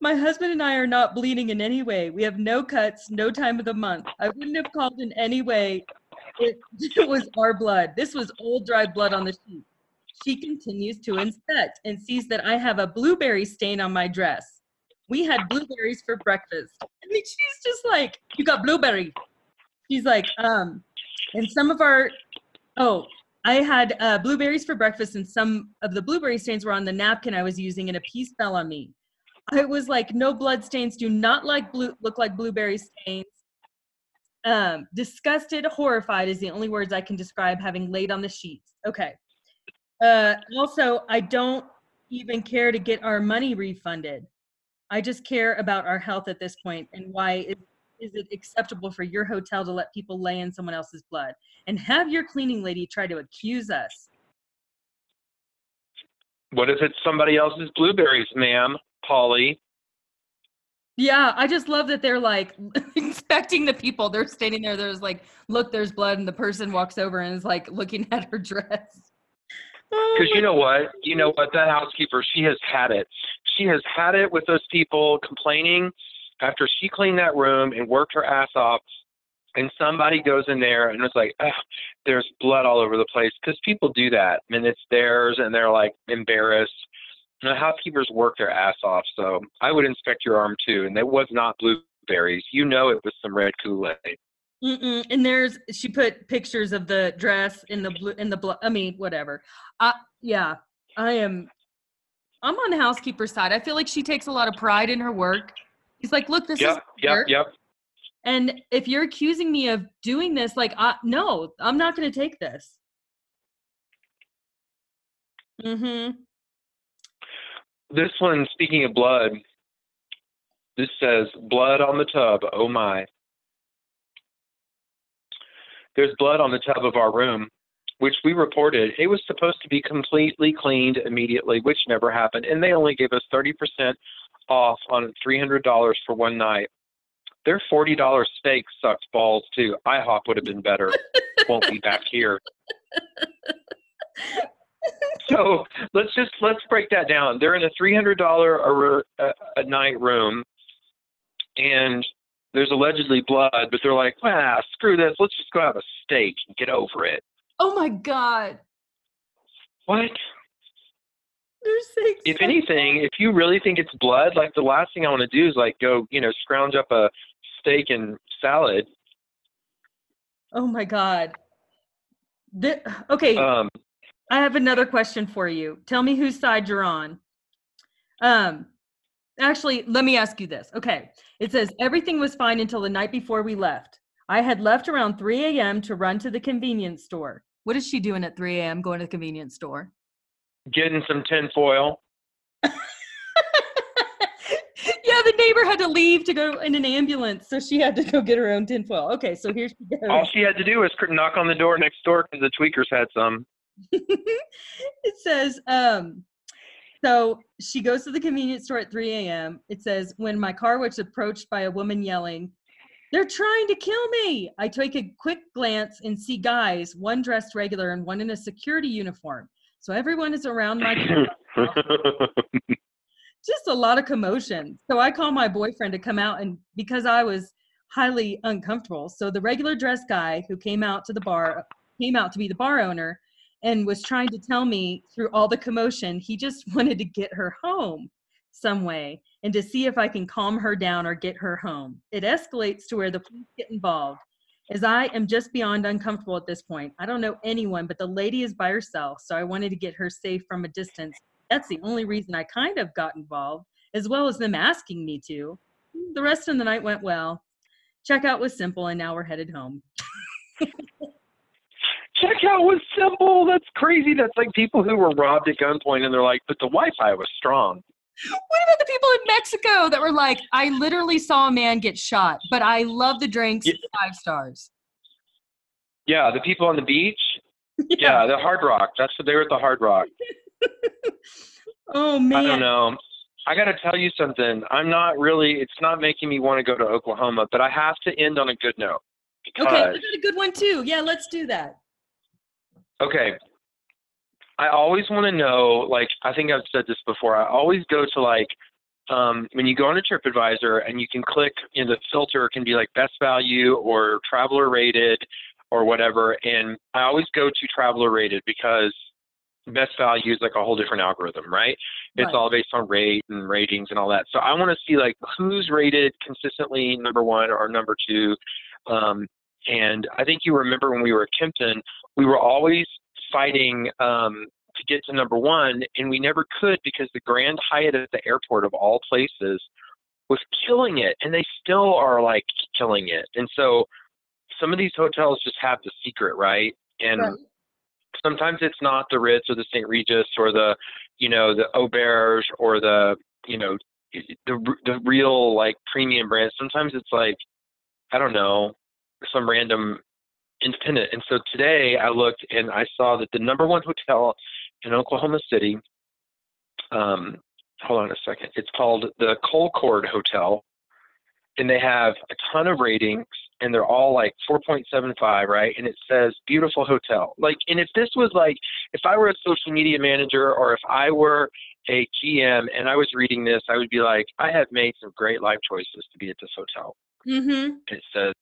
my husband and I are not bleeding in any way. We have no cuts, no time of the month. I wouldn't have called in any way. It, it was our blood. This was old dry blood on the sheet. She continues to inspect and sees that I have a blueberry stain on my dress. We had blueberries for breakfast. I mean, she's just like, you got blueberry. She's like, um, and some of our, oh, I had uh, blueberries for breakfast, and some of the blueberry stains were on the napkin I was using, and a piece fell on me. I was like, no blood stains. Do not like blue look like blueberry stains. Um, disgusted, horrified is the only words I can describe having laid on the sheets. Okay. Uh, also, I don't even care to get our money refunded. I just care about our health at this point and why is, is it acceptable for your hotel to let people lay in someone else's blood and have your cleaning lady try to accuse us? What if it's somebody else's blueberries, ma'am, Polly? Yeah, I just love that they're like inspecting the people. They're standing there. There's like, look, there's blood, and the person walks over and is like looking at her dress. Because you know what? You know what? That housekeeper, she has had it. She has had it with those people complaining after she cleaned that room and worked her ass off. And somebody goes in there and it's like, there's blood all over the place. Because people do that. And it's theirs and they're like embarrassed. And the housekeepers work their ass off. So I would inspect your arm too. And it was not blueberries. You know it was some red Kool Aid. Mm-mm. And there's she put pictures of the dress in the blue in the blood. I mean, whatever. I yeah, I am. I'm on the housekeeper side. I feel like she takes a lot of pride in her work. He's like, look, this yep, is yep, work. yep. And if you're accusing me of doing this, like, I, no, I'm not going to take this. Mm-hmm. This one, speaking of blood, this says blood on the tub. Oh my. There's blood on the tub of our room, which we reported. It was supposed to be completely cleaned immediately, which never happened. And they only gave us 30% off on $300 for one night. Their $40 steak sucks balls too. IHOP would have been better. Won't be back here. So let's just let's break that down. They're in a $300 a, a, a night room, and there's allegedly blood, but they're like, ah, screw this. Let's just go have a steak and get over it. Oh my God. What? If anything, if you really think it's blood, like the last thing I want to do is like go, you know, scrounge up a steak and salad. Oh my God. The, okay. Um, I have another question for you. Tell me whose side you're on. Um, actually, let me ask you this. Okay. It says everything was fine until the night before we left. I had left around 3 a.m. to run to the convenience store. What is she doing at 3 a.m. going to the convenience store? Getting some tinfoil. yeah, the neighbor had to leave to go in an ambulance, so she had to go get her own tinfoil. Okay, so here she goes. All she had to do was knock on the door next door because the tweakers had some. it says, um, so she goes to the convenience store at 3 a.m. It says, when my car was approached by a woman yelling, they're trying to kill me. I take a quick glance and see guys, one dressed regular and one in a security uniform. So everyone is around my car. Just a lot of commotion. So I call my boyfriend to come out and because I was highly uncomfortable. So the regular dress guy who came out to the bar came out to be the bar owner and was trying to tell me through all the commotion he just wanted to get her home some way and to see if I can calm her down or get her home. It escalates to where the police get involved. as I am just beyond uncomfortable at this point. I don't know anyone, but the lady is by herself, so I wanted to get her safe from a distance. That's the only reason I kind of got involved, as well as them asking me to. The rest of the night went well. Checkout was simple, and now we're headed home. Checkout was simple. That's crazy. That's like people who were robbed at gunpoint, and they're like, "But the Wi-Fi was strong." What about the people in Mexico that were like, I literally saw a man get shot, but I love the drinks, Yeah. five stars. Yeah, the people on the beach. Yeah, the Hard Rock. That's what they were at the Hard Rock. Oh man. I don't know. I got to tell you something. I'm not really. It's not making me want to go to Oklahoma, but I have to end on a good note. Because, Okay, I got a good one too. Yeah, let's do that. Okay. I always want to know. Like, I think I've said this before. I always go to like um, when you go on a TripAdvisor and you can click. You know, the filter can be like best value or traveler rated or whatever. And I always go to traveler rated because best value is like a whole different algorithm, right? It's Right. all based on rate and ratings and all that. So I want to see like who's rated consistently number one or number two. Um, and I think you remember when we were at Kimpton, we were always fighting um, to get to number one, and we never could because the Grand Hyatt at the airport of all places was killing it, and they still are like killing it. And so some of these hotels just have the secret, right? And Right. sometimes it's not the Ritz or the St. Regis or the, you know, the Auberge or the, you know, the the real like premium brands. Sometimes it's like, I don't know, some random independent. And so today I looked and I saw that the number one hotel in Oklahoma City, um, hold on a second, it's called the Colcord Hotel, and they have a ton of ratings and they're all like 4.75 right? And it says beautiful hotel. Like and if this was like if i were a social media manager or if i were a gm and i was reading this i would be like i have made some great life choices to be at this hotel. Mm-hmm. it says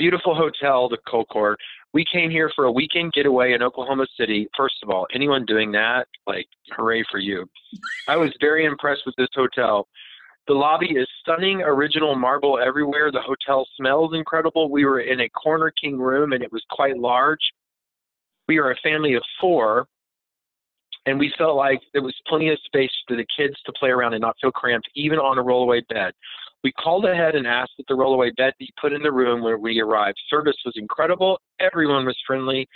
beautiful hotel the colcord we came here for a weekend getaway in oklahoma city first of all anyone doing that like hooray for you i was very impressed with this hotel the lobby is stunning, original marble everywhere. The hotel smells incredible. We were in a corner king room and it was quite large. We are a family of four, and we felt like there was plenty of space for the kids to play around and not feel cramped, even on a rollaway bed. We called ahead and asked that the rollaway bed be put in the room where we arrived. Service was incredible. Everyone was friendly.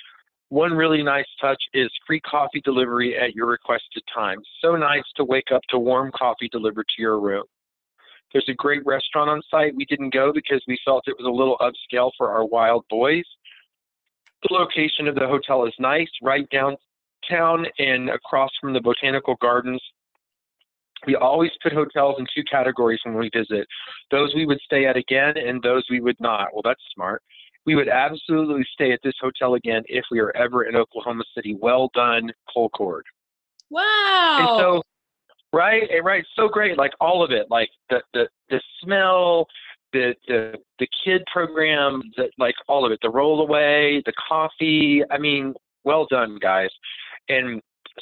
One really nice touch is free coffee delivery at your requested time. So nice to wake up to warm coffee delivered to your room. There's a great restaurant on site. We didn't go because we felt it was a little upscale for our wild boys. The location of the hotel is nice, right downtown and across from the botanical gardens. We always put hotels in two categories when we visit those we would stay at again and those we would not. Well, that's smart. We would absolutely stay at this hotel again if we are ever in Oklahoma City. Well done, Colcord. Wow. And so, right, right, so great. Like all of it, like the the the smell, the the the kid program, the like all of it, the rollaway, the coffee. I mean, well done, guys. And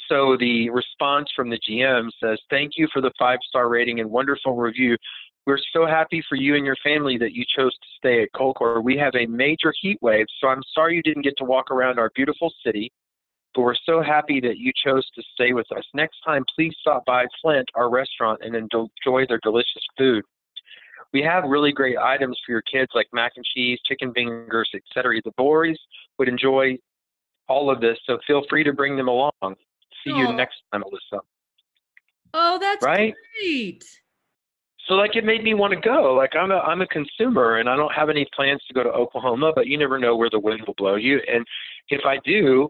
so the response from the GM says, "Thank you for the five star rating and wonderful review. We're so happy for you and your family that you chose to stay at Colcord. We have a major heat wave, so I'm sorry you didn't get to walk around our beautiful city." but we're so happy that you chose to stay with us. Next time, please stop by Flint, our restaurant, and enjoy their delicious food. We have really great items for your kids like mac and cheese, chicken fingers, etc. The boys would enjoy all of this, so feel free to bring them along. See you oh. next time, Alyssa. oh, that's Right? great. So like it made me want to go. Like I'm a I'm a consumer and I don't have any plans to go to Oklahoma, but you never know where the wind will blow you. And if I do,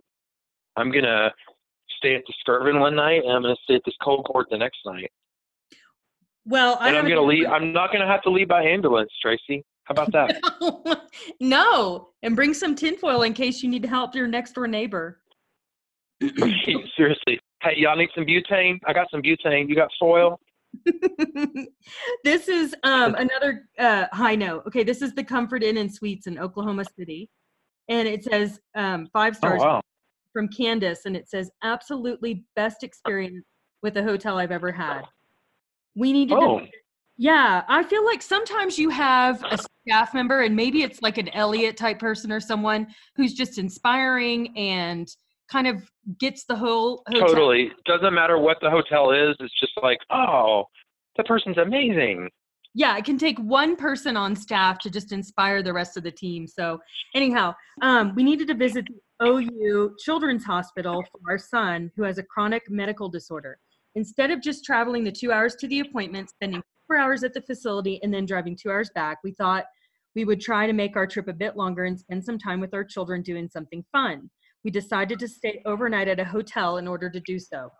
I'm gonna stay at the Skirvin one night and I'm gonna stay at this Colcord the next night. Well, I And I'm gonna leave I'm not gonna have to leave by ambulance, Tracie. How about that? no, and bring some tinfoil in case you need to help your next door neighbor. Seriously. Hey, y'all need some butane? I got some butane. You got foil? this is um, another uh, high note. Okay, this is the Comfort Inn and Suites in Oklahoma City, and it says um, five Oh stars wow. from Candace, and it says absolutely best experience with a hotel I've ever had. We needed Oh. to Yeah, I feel like sometimes you have a staff member, and maybe it's like an Elliot type person or someone who's just inspiring and kind of gets the whole hotel. totally doesn't matter what the hotel is. It's just like, oh, the person's amazing. Yeah, it can take one person on staff to just inspire the rest of the team. So, anyhow, um, we needed to visit the OU Children's Hospital for our son who has a chronic medical disorder. Instead of just traveling the two hours to the appointment, spending four hours at the facility, and then driving two hours back, we thought we would try to make our trip a bit longer and spend some time with our children doing something fun. We decided to stay overnight at a hotel in order to do so.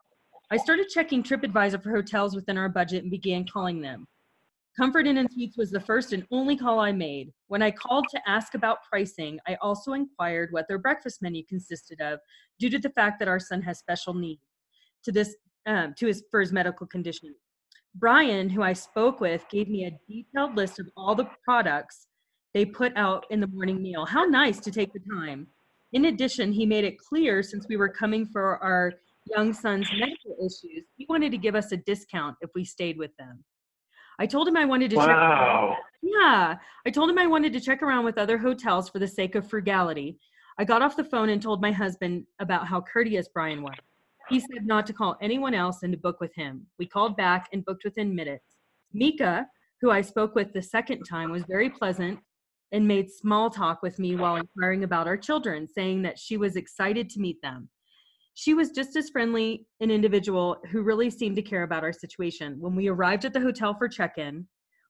I started checking TripAdvisor for hotels within our budget and began calling them. Comfort Inn and Suites was the first and only call I made. When I called to ask about pricing, I also inquired what their breakfast menu consisted of due to the fact that our son has special needs to this um, to his for his medical condition. Brian, who I spoke with, gave me a detailed list of all the products they put out in the morning meal. How nice to take the time. In addition, he made it clear since we were coming for our young son's medical issues, he wanted to give us a discount if we stayed with them. I told him I wanted to wow. check. Yeah, I told him I wanted to check around with other hotels for the sake of frugality. I got off the phone and told my husband about how courteous Brian was. He said not to call anyone else and to book with him. We called back and booked within minutes. Mika, who I spoke with the second time, was very pleasant and made small talk with me while inquiring about our children, saying that she was excited to meet them. She was just as friendly an individual who really seemed to care about our situation. When we arrived at the hotel for check in,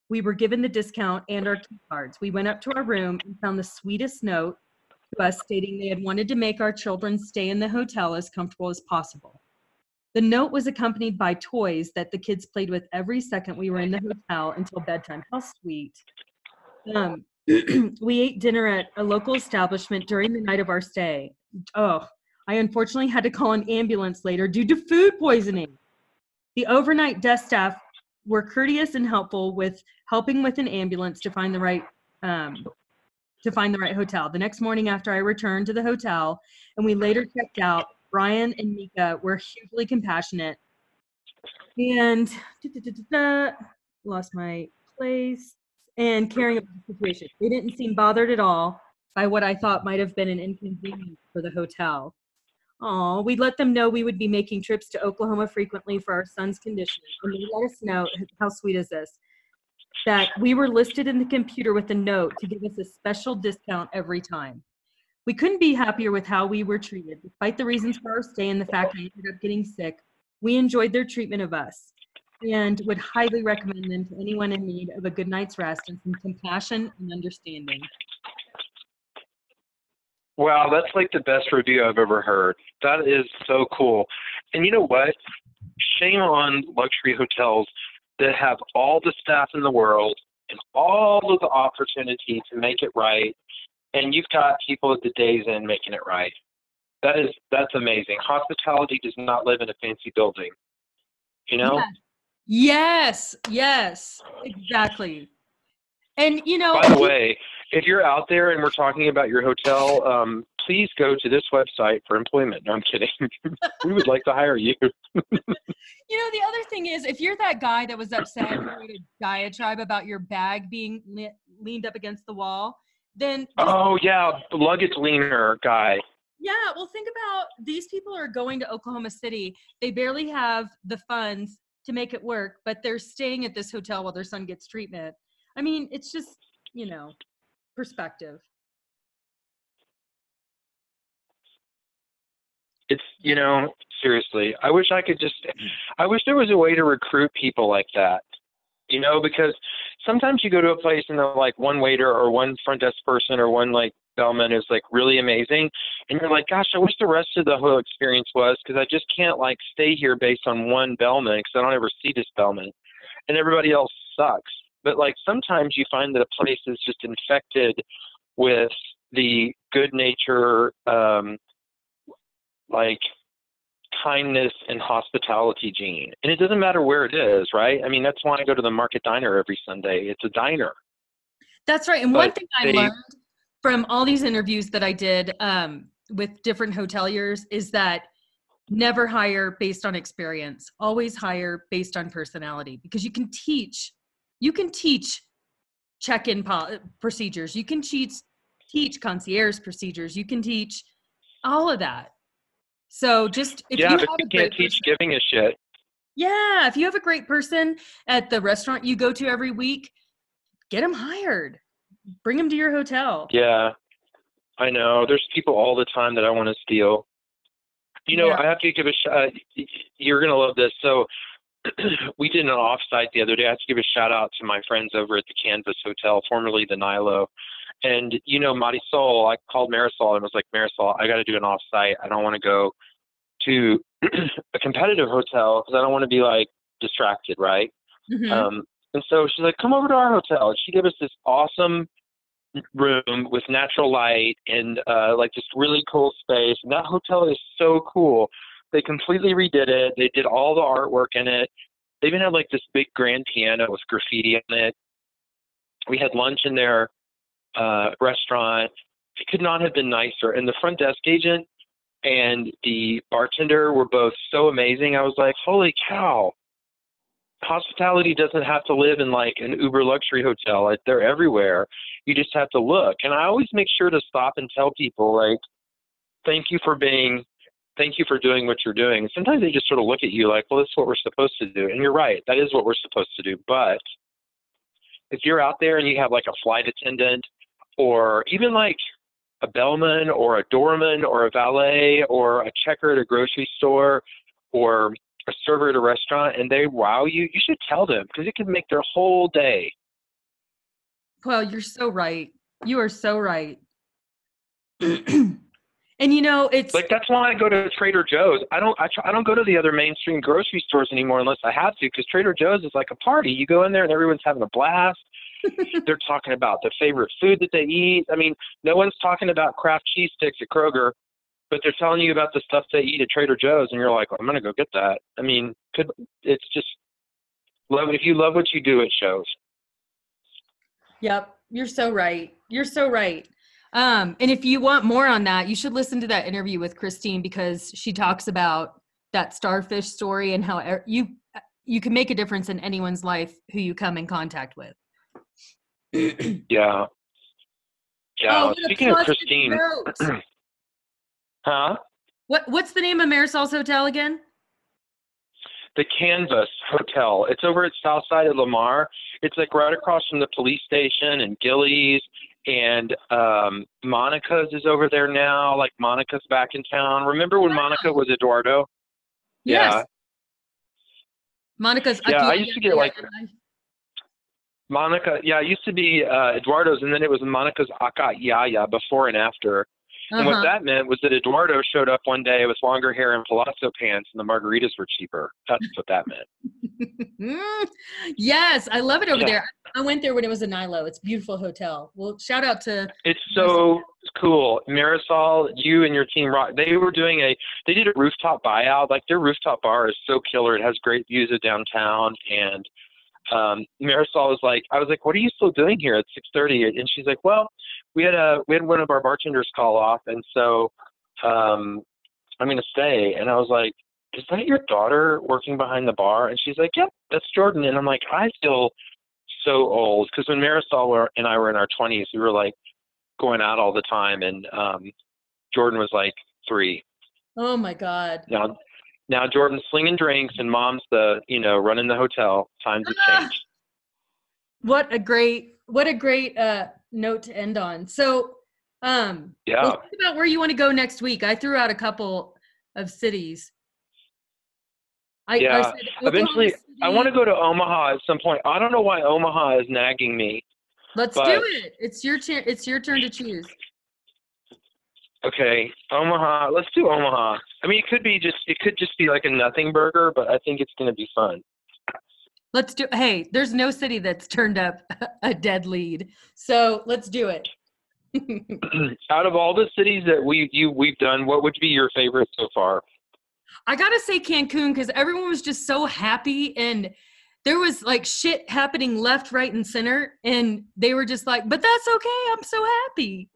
we were given the discount and our key cards. We went up to our room and found the sweetest note to us stating they had wanted to make our children stay in the hotel as comfortable as possible. The note was accompanied by toys that the kids played with every second we were in the hotel until bedtime. How sweet. Um, we ate dinner at a local establishment during the night of our stay. Oh, I unfortunately had to call an ambulance later due to food poisoning. The overnight desk staff were courteous and helpful with helping with an ambulance to find the right um, to find the right hotel. The next morning after I returned to the hotel and we later checked out, Brian and Mika were hugely compassionate and lost my place and caring about the situation. They didn't seem bothered at all by what I thought might have been an inconvenience for the hotel. Oh, we let them know we would be making trips to Oklahoma frequently for our son's condition. And they let us know, how sweet is this? That we were listed in the computer with a note to give us a special discount every time. We couldn't be happier with how we were treated. Despite the reasons for our stay and the fact that I ended up getting sick, we enjoyed their treatment of us and would highly recommend them to anyone in need of a good night's rest and some compassion and understanding. Wow, that's like the best review I've ever heard. That is so cool. And you know what? Shame on luxury hotels that have all the staff in the world and all of the opportunity to make it right, and you've got people at the day's end making it right. That is that's amazing. Hospitality does not live in a fancy building. You know? Yeah. Yes, yes, exactly. And you know, by the way, if you're out there and we're talking about your hotel, um, please go to this website for employment. No, I'm kidding. we would like to hire you. you know, the other thing is, if you're that guy that was upset and made a diatribe about your bag being le- leaned up against the wall, then oh yeah, luggage leaner guy. Yeah, well, think about these people are going to Oklahoma City. They barely have the funds to make it work, but they're staying at this hotel while their son gets treatment. I mean, it's just, you know, perspective. It's, you know, seriously, I wish I could just, I wish there was a way to recruit people like that, you know, because sometimes you go to a place and they're like one waiter or one front desk person or one like bellman is like really amazing and you're like gosh i wish the rest of the whole experience was because i just can't like stay here based on one bellman because i don't ever see this bellman and everybody else sucks but like sometimes you find that a place is just infected with the good nature um like kindness and hospitality gene. And it doesn't matter where it is right? I mean that's why i go to the market diner every sunday. It's a diner. That's right. And but one thing i they, learned from all these interviews that i did um, with different hoteliers is that never hire based on experience. Always hire based on personality because you can teach you can teach check-in po- procedures. You can teach teach concierge procedures. You can teach all of that. So just if yeah, you but you can't teach person, giving a shit. Yeah, if you have a great person at the restaurant you go to every week, get them hired. Bring them to your hotel. Yeah, I know. There's people all the time that I want to steal. You know, yeah. I have to give a shot. Uh, you're gonna love this. So, we did an offsite the other day. I have to give a shout out to my friends over at the Canvas Hotel, formerly the NYLO. And you know, Marisol, I called Marisol and was like, Marisol, I got to do an offsite. I don't want to go to a competitive hotel because I don't want to be like distracted, right? Mm-hmm. Um, and so she's like, come over to our hotel. And she gave us this awesome room with natural light and uh, like just really cool space. And that hotel is so cool. They completely redid it. They did all the artwork in it. They even had like this big grand piano with graffiti on it. We had lunch in their uh, restaurant. It could not have been nicer. And the front desk agent and the bartender were both so amazing. I was like, holy cow. Hospitality doesn't have to live in like an uber luxury hotel. Like, they're everywhere. You just have to look. And I always make sure to stop and tell people, like, thank you for being, thank you for doing what you're doing. sometimes they just sort of look at you like, well, this is what we're supposed to do. And you're right. That is what we're supposed to do. But if you're out there and you have like a flight attendant or even like a bellman or a doorman or a valet or a checker at a grocery store or a server at a restaurant and they wow you, you should tell them because it can make their whole day. Well, you're so right. You are so right. and you know, it's like that's why I go to Trader Joe's. I don't I, try, I don't go to the other mainstream grocery stores anymore unless I have to because Trader Joe's is like a party. You go in there and everyone's having a blast. They're talking about the favorite food that they eat. I mean, no one's talking about Kraft cheese sticks at Kroger, but they're telling you about the stuff they eat at Trader Joe's, and you're like, I'm gonna go get that. I mean, could it's just love if you love what you do, it shows. Yep, you're so right. You're so right. Um, and if you want more on that, you should listen to that interview with Christine because she talks about that starfish story and how er, you you can make a difference in anyone's life who you come in contact with. yeah. Yeah. Oh, Speaking of Christine. huh? What What's the name of Marisol's hotel again? The Canvas Hotel. It's over at South Side of Lamar. It's like right across from the police station and Gilley's and um Monica's is over there now. Like Monica's back in town. Remember when wow. Monica was Eduardo? Yes. Yeah. Monica's. Yeah, I used to get like. Monica, yeah, it used to be uh, Eduardo's, and then it was Monica's Aca y Allá before and after. Uh-huh. And what uh-huh. that meant was that Eduardo showed up one day with longer hair and palazzo pants, and the margaritas were cheaper. That's what that meant. yes, I love it over yeah. there. I went there when it was a NYLO. It's beautiful hotel. Well, shout out to. It's so cool, Marisol. You and your team rock. They were doing a. They did a rooftop buyout. Like their rooftop bar is so killer. It has great views of downtown and um, Marisol was like, I was like, what are you still doing here at 6:30? And she's like, well, we had a we had one of our bartenders call off, and so um, I'm gonna stay. And I was like, is that your daughter working behind the bar? And she's like, yep, that's Jordan. And I'm like, I feel so old because when Marisol and I were in our 20s, we were like going out all the time, and um, Jordan was like three. Oh my God. Now now Jordan's slinging drinks and mom's the, you know, running the hotel. Times have changed. What a great, what a great uh, note to end on. So, um, yeah. About where you want to go next week. I threw out a couple of cities. I, yeah. I said, Eventually, I want to go to Omaha at some point. I don't know why Omaha is nagging me. Let's do it. It's your turn. It's your turn to choose. Okay, Omaha. Let's do Omaha. I mean, it could be just it could just be like a nothing burger, but I think it's going to be fun. Let's do. Hey, there's no city that's turned up a dead lead, so let's do it. Out of all the cities that we you we've done, what would be your favorite so far? I gotta say Cancun because everyone was just so happy and there was like shit happening left, right, and center, and they were just like, "But that's okay. I'm so happy."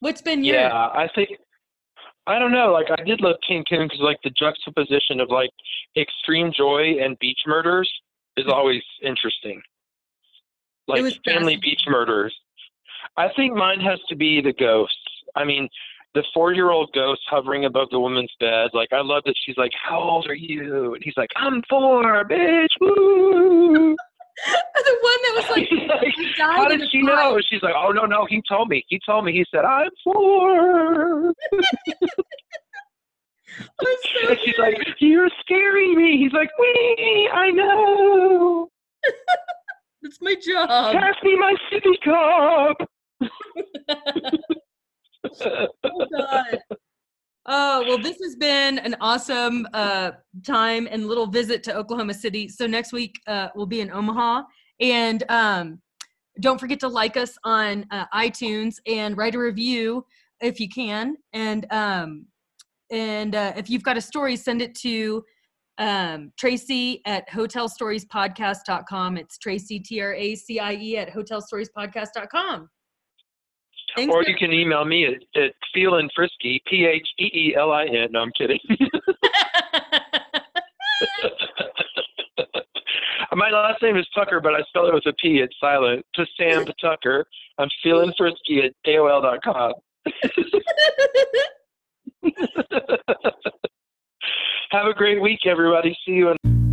What's been your? Yeah, I think I don't know. Like I did love Cancun because like the juxtaposition of like extreme joy and beach murders is mm-hmm. always interesting. like family beach murders. I think mine has to be the ghosts. I mean, the four-year-old ghost hovering above the woman's bed. Like I love that she's like, "How old are you?" And he's like, "I'm four, bitch." Woo. the one that was like, like how did she know? She's like, oh no, no, he told me. He told me. He said, I'm four. so and she's like, you're scaring me. He's like, we, I know. That's my job. Pass me my sippy cup. Oh Oh, well, this has been an awesome uh, time and little visit to Oklahoma City. So next week uh, we'll be in Omaha. And um, don't forget to like us on uh, iTunes and write a review if you can. And um, and uh, if you've got a story, send it to um, Tracie at hotelstoriespodcast.com. It's Tracie, T R A C I E, at hotelstoriespodcast.com. Thanks or you can email me at, at Feelin Frisky, P H E E L I N. No, I'm kidding. My last name is Tucker, but I spell it with a P. It's silent. To Sam Tucker. I'm feeling frisky at AOL.com. Have a great week, everybody. See you. In-